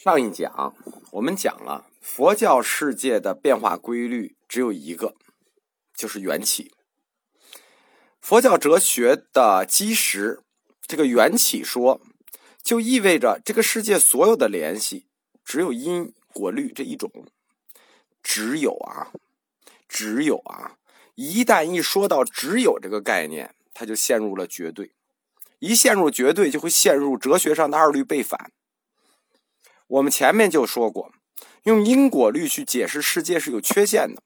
上一讲我们讲了佛教世界的变化规律只有一个，就是缘起。佛教哲学的基石，这个缘起说，就意味着这个世界所有的联系只有因果律这一种。只有啊，只有啊，一旦一说到只有这个概念，它就陷入了绝对。一陷入绝对，就会陷入哲学上的二律背反。我们前面就说过，用因果律去解释世界是有缺陷的，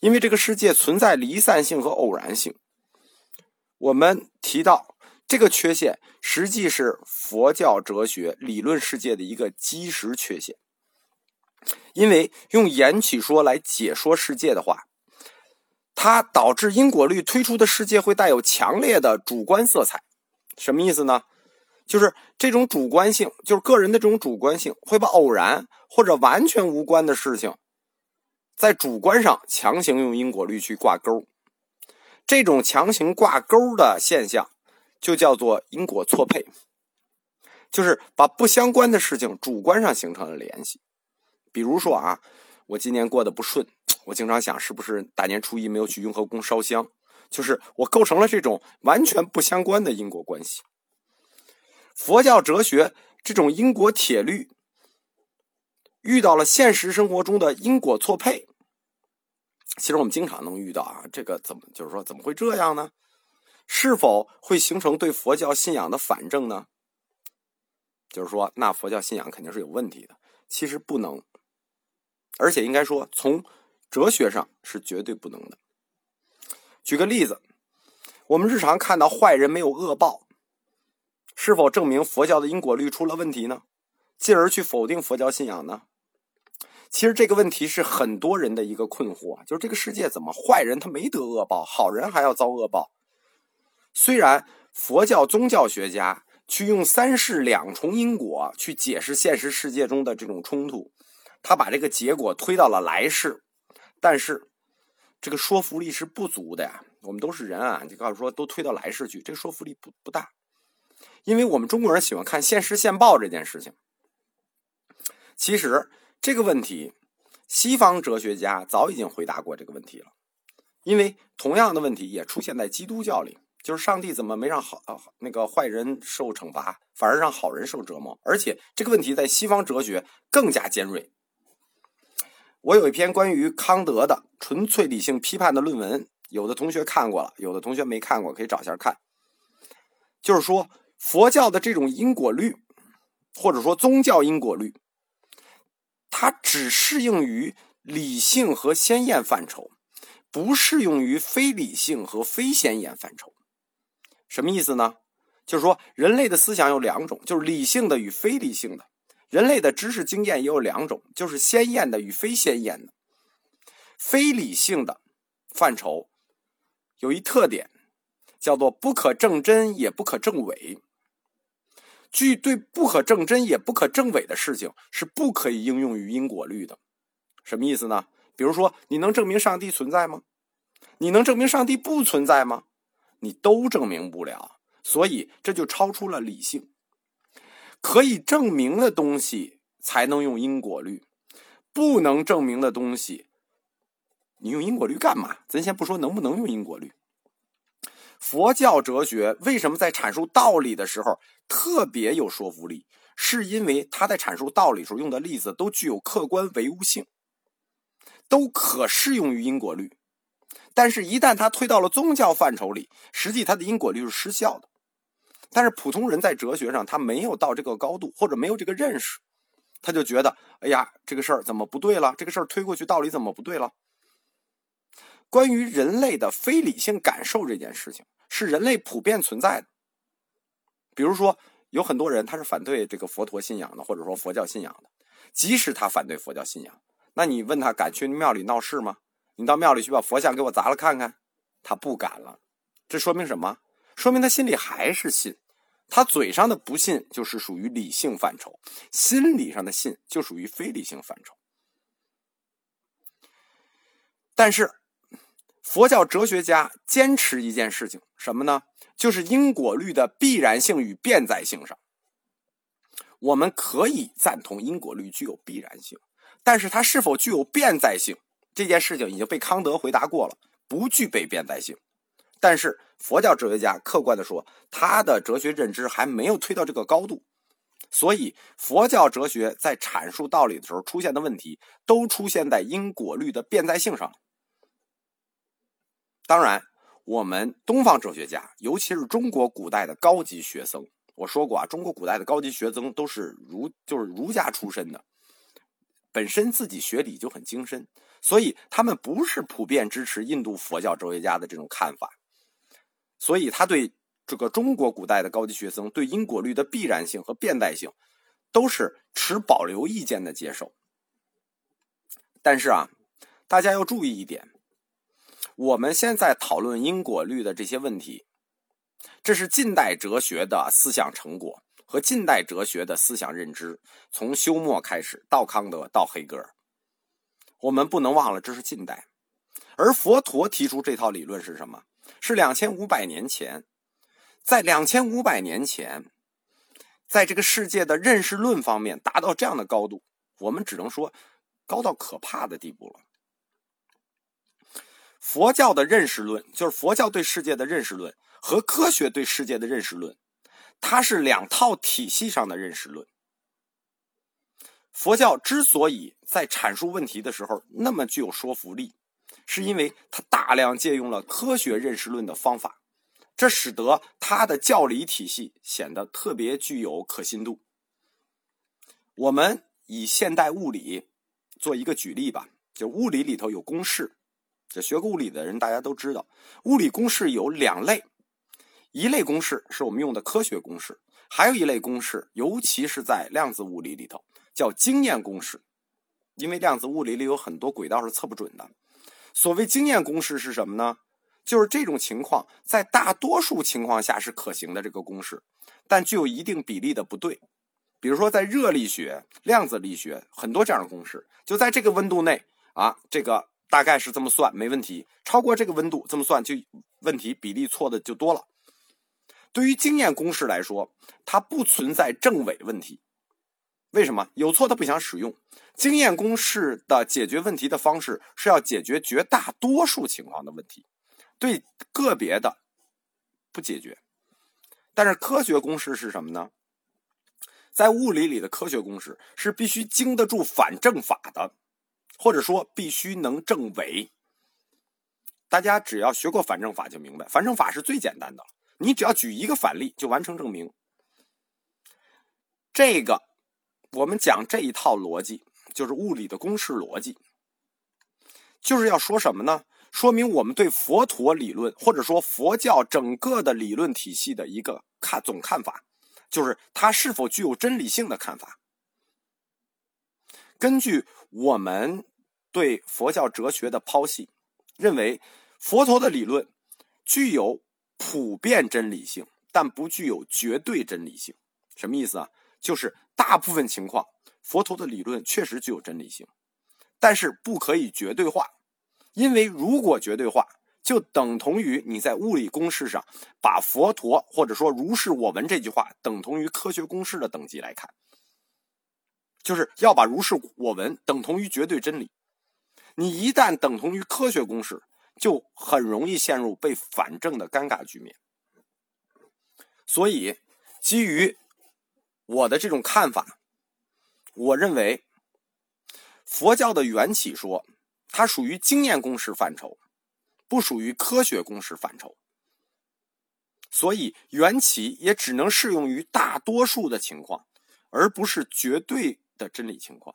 因为这个世界存在离散性和偶然性。我们提到这个缺陷，实际是佛教哲学理论世界的一个基石缺陷。因为用缘起说来解说世界的话，它导致因果律推出的世界会带有强烈的主观色彩。什么意思呢？就是这种主观性，就是个人的这种主观性，会把偶然或者完全无关的事情，在主观上强行用因果律去挂钩。这种强行挂钩的现象，就叫做因果错配，就是把不相关的事情主观上形成了联系。比如说啊，我今年过得不顺，我经常想是不是大年初一没有去雍和宫烧香，就是我构成了这种完全不相关的因果关系。佛教哲学这种因果铁律，遇到了现实生活中的因果错配。其实我们经常能遇到啊，这个怎么就是说怎么会这样呢？是否会形成对佛教信仰的反证呢？就是说，那佛教信仰肯定是有问题的。其实不能，而且应该说，从哲学上是绝对不能的。举个例子，我们日常看到坏人没有恶报。是否证明佛教的因果律出了问题呢？进而去否定佛教信仰呢？其实这个问题是很多人的一个困惑，就是这个世界怎么坏人他没得恶报，好人还要遭恶报？虽然佛教宗教学家去用三世两重因果去解释现实世界中的这种冲突，他把这个结果推到了来世，但是这个说服力是不足的呀。我们都是人啊，你告诉说都推到来世去，这个说服力不不大。因为我们中国人喜欢看现实现报这件事情，其实这个问题，西方哲学家早已经回答过这个问题了。因为同样的问题也出现在基督教里，就是上帝怎么没让好那个坏人受惩罚，反而让好人受折磨？而且这个问题在西方哲学更加尖锐。我有一篇关于康德的纯粹理性批判的论文，有的同学看过了，有的同学没看过，可以找一下看。就是说。佛教的这种因果律，或者说宗教因果律，它只适应于理性和先验范畴，不适用于非理性和非先验范畴。什么意思呢？就是说，人类的思想有两种，就是理性的与非理性的；人类的知识经验也有两种，就是先验的与非先验的。非理性的范畴有一特点，叫做不可证真，也不可证伪。据对不可证真也不可证伪的事情是不可以应用于因果律的，什么意思呢？比如说，你能证明上帝存在吗？你能证明上帝不存在吗？你都证明不了，所以这就超出了理性。可以证明的东西才能用因果律，不能证明的东西，你用因果律干嘛？咱先不说能不能用因果律。佛教哲学为什么在阐述道理的时候特别有说服力？是因为他在阐述道理时候用的例子都具有客观唯物性，都可适用于因果律。但是，一旦他推到了宗教范畴里，实际他的因果律是失效的。但是，普通人在哲学上他没有到这个高度，或者没有这个认识，他就觉得：哎呀，这个事儿怎么不对了？这个事儿推过去，道理怎么不对了？关于人类的非理性感受这件事情，是人类普遍存在的。比如说，有很多人他是反对这个佛陀信仰的，或者说佛教信仰的。即使他反对佛教信仰，那你问他敢去庙里闹事吗？你到庙里去把佛像给我砸了看看，他不敢了。这说明什么？说明他心里还是信。他嘴上的不信就是属于理性范畴，心理上的信就属于非理性范畴。但是。佛教哲学家坚持一件事情，什么呢？就是因果律的必然性与变在性上。我们可以赞同因果律具有必然性，但是它是否具有变在性，这件事情已经被康德回答过了，不具备变在性。但是佛教哲学家客观的说，他的哲学认知还没有推到这个高度，所以佛教哲学在阐述道理的时候出现的问题，都出现在因果律的变在性上。当然，我们东方哲学家，尤其是中国古代的高级学僧。我说过啊，中国古代的高级学僧都是儒，就是儒家出身的，本身自己学理就很精深，所以他们不是普遍支持印度佛教哲学家的这种看法，所以他对这个中国古代的高级学僧对因果律的必然性和变代性，都是持保留意见的接受。但是啊，大家要注意一点，我们现在讨论因果律的这些问题。这是近代哲学的思想成果和近代哲学的思想认知，从休谟开始到康德到黑格尔，我们不能忘了这是近代。而佛陀提出这套理论是什么？是两千五百年前，在两千五百年前，在这个世界的认识论方面达到这样的高度，我们只能说高到可怕的地步了。佛教的认识论就是佛教对世界的认识论。和科学对世界的认识论，它是两套体系上的认识论。佛教之所以在阐述问题的时候那么具有说服力，是因为它大量借用了科学认识论的方法，这使得它的教理体系显得特别具有可信度。我们以现代物理做一个举例吧，就物理里头有公式，这学过物理的人大家都知道，物理公式有两类。一类公式是我们用的科学公式，还有一类公式，尤其是在量子物理里头，叫经验公式。因为量子物理里有很多轨道是测不准的。所谓经验公式是什么呢？就是这种情况在大多数情况下是可行的这个公式，但具有一定比例的不对。比如说在热力学、量子力学，很多这样的公式，就在这个温度内啊，这个大概是这么算没问题。超过这个温度这么算就问题比例错的就多了。对于经验公式来说，它不存在正伪问题。为什么？有错它不想使用。经验公式的解决问题的方式是要解决绝大多数情况的问题，对个别的不解决。但是科学公式是什么呢？在物理里的科学公式是必须经得住反证法的，或者说必须能证伪。大家只要学过反证法就明白，反证法是最简单的了。你只要举一个反例就完成证明。这个我们讲这一套逻辑，就是物理的公式逻辑，就是要说什么呢？说明我们对佛陀理论或者说佛教整个的理论体系的一个看总看法，就是它是否具有真理性的看法。根据我们对佛教哲学的剖析，认为佛陀的理论具有。普遍真理性，但不具有绝对真理性。什么意思啊？就是大部分情况，佛陀的理论确实具有真理性，但是不可以绝对化。因为如果绝对化，就等同于你在物理公式上把佛陀或者说如是我闻这句话等同于科学公式的等级来看，就是要把如是我闻等同于绝对真理。你一旦等同于科学公式。就很容易陷入被反证的尴尬局面。所以，基于我的这种看法，我认为佛教的缘起说，它属于经验公式范畴，不属于科学公式范畴。所以，缘起也只能适用于大多数的情况，而不是绝对的真理情况。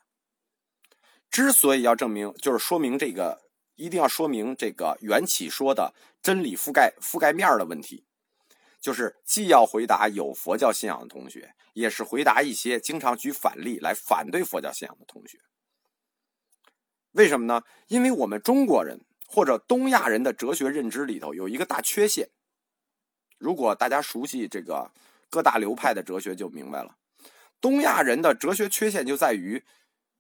之所以要证明，就是说明这个。一定要说明这个缘起说的真理覆盖覆盖面的问题，就是既要回答有佛教信仰的同学，也是回答一些经常举反例来反对佛教信仰的同学。为什么呢？因为我们中国人或者东亚人的哲学认知里头有一个大缺陷。如果大家熟悉这个各大流派的哲学，就明白了，东亚人的哲学缺陷就在于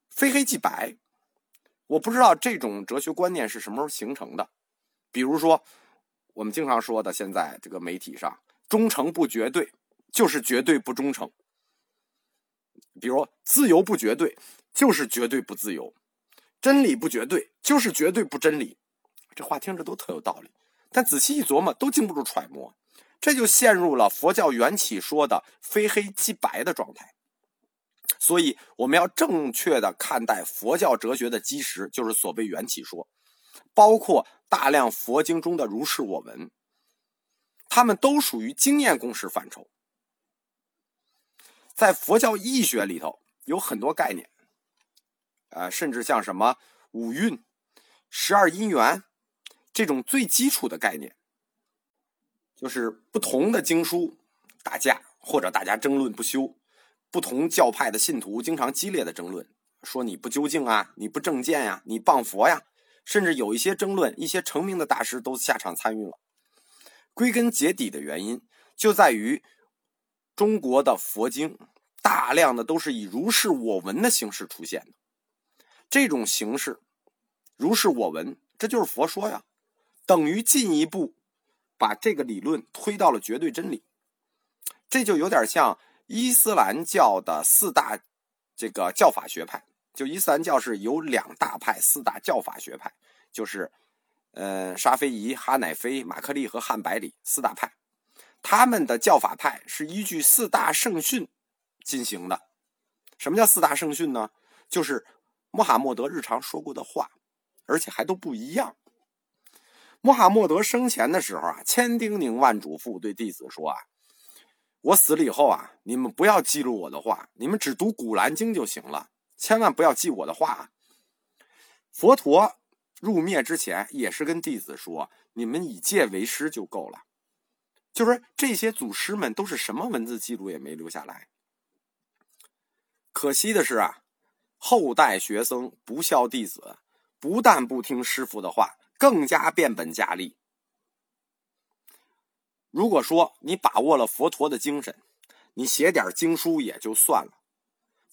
非黑即白。我不知道这种哲学观念是什么时候形成的，比如说，我们经常说的，现在这个媒体上，忠诚不绝对，就是绝对不忠诚。比如自由不绝对，就是绝对不自由；真理不绝对，就是绝对不真理。这话听着都特有道理，但仔细一琢磨，都经不住揣摩，这就陷入了佛教缘起说的非黑即白的状态。所以，我们要正确的看待佛教哲学的基石，就是所谓缘起说，包括大量佛经中的如是我闻，他们都属于经验公式范畴。在佛教义学里头，有很多概念，呃，甚至像什么五蕴、十二因缘这种最基础的概念，就是不同的经书打架或者大家争论不休。不同教派的信徒经常激烈的争论，说你不究竟啊，你不正见呀，你谤佛呀，甚至有一些争论，一些成名的大师都下场参与了。归根结底的原因就在于中国的佛经大量的都是以如是我闻的形式出现的，这种形式如是我闻，这就是佛说呀，等于进一步把这个理论推到了绝对真理，这就有点像。伊斯兰教的四大这个教法学派，就伊斯兰教是有两大派，四大教法学派，就是呃沙菲仪、哈乃菲、马克利和汉百里四大派。他们的教法派是依据四大圣训进行的。什么叫四大圣训呢？就是穆罕默德日常说过的话，而且还都不一样。穆罕默德生前的时候啊，千叮咛万嘱咐，对弟子说啊。我死了以后啊，你们不要记录我的话，你们只读《古兰经》就行了，千万不要记我的话。佛陀入灭之前也是跟弟子说：“你们以戒为师就够了。”就是这些祖师们都是什么文字记录也没留下来。可惜的是啊，后代学生不孝弟子，不但不听师傅的话，更加变本加厉。如果说你把握了佛陀的精神，你写点经书也就算了，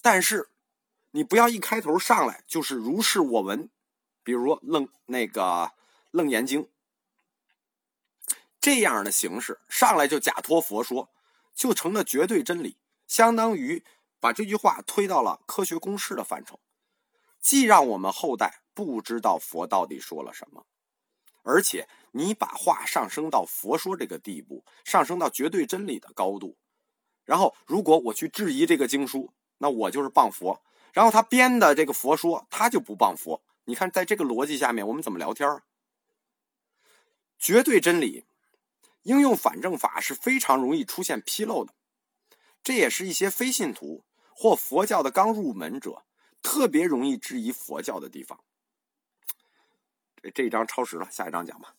但是你不要一开头上来就是如是我闻，比如楞那个楞严经这样的形式，上来就假托佛说，就成了绝对真理，相当于把这句话推到了科学公式的范畴，既让我们后代不知道佛到底说了什么。而且你把话上升到佛说这个地步，上升到绝对真理的高度，然后如果我去质疑这个经书，那我就是谤佛。然后他编的这个佛说，他就不谤佛。你看，在这个逻辑下面，我们怎么聊天绝对真理应用反证法是非常容易出现纰漏的，这也是一些非信徒或佛教的刚入门者特别容易质疑佛教的地方。这一章超时了，下一章讲吧。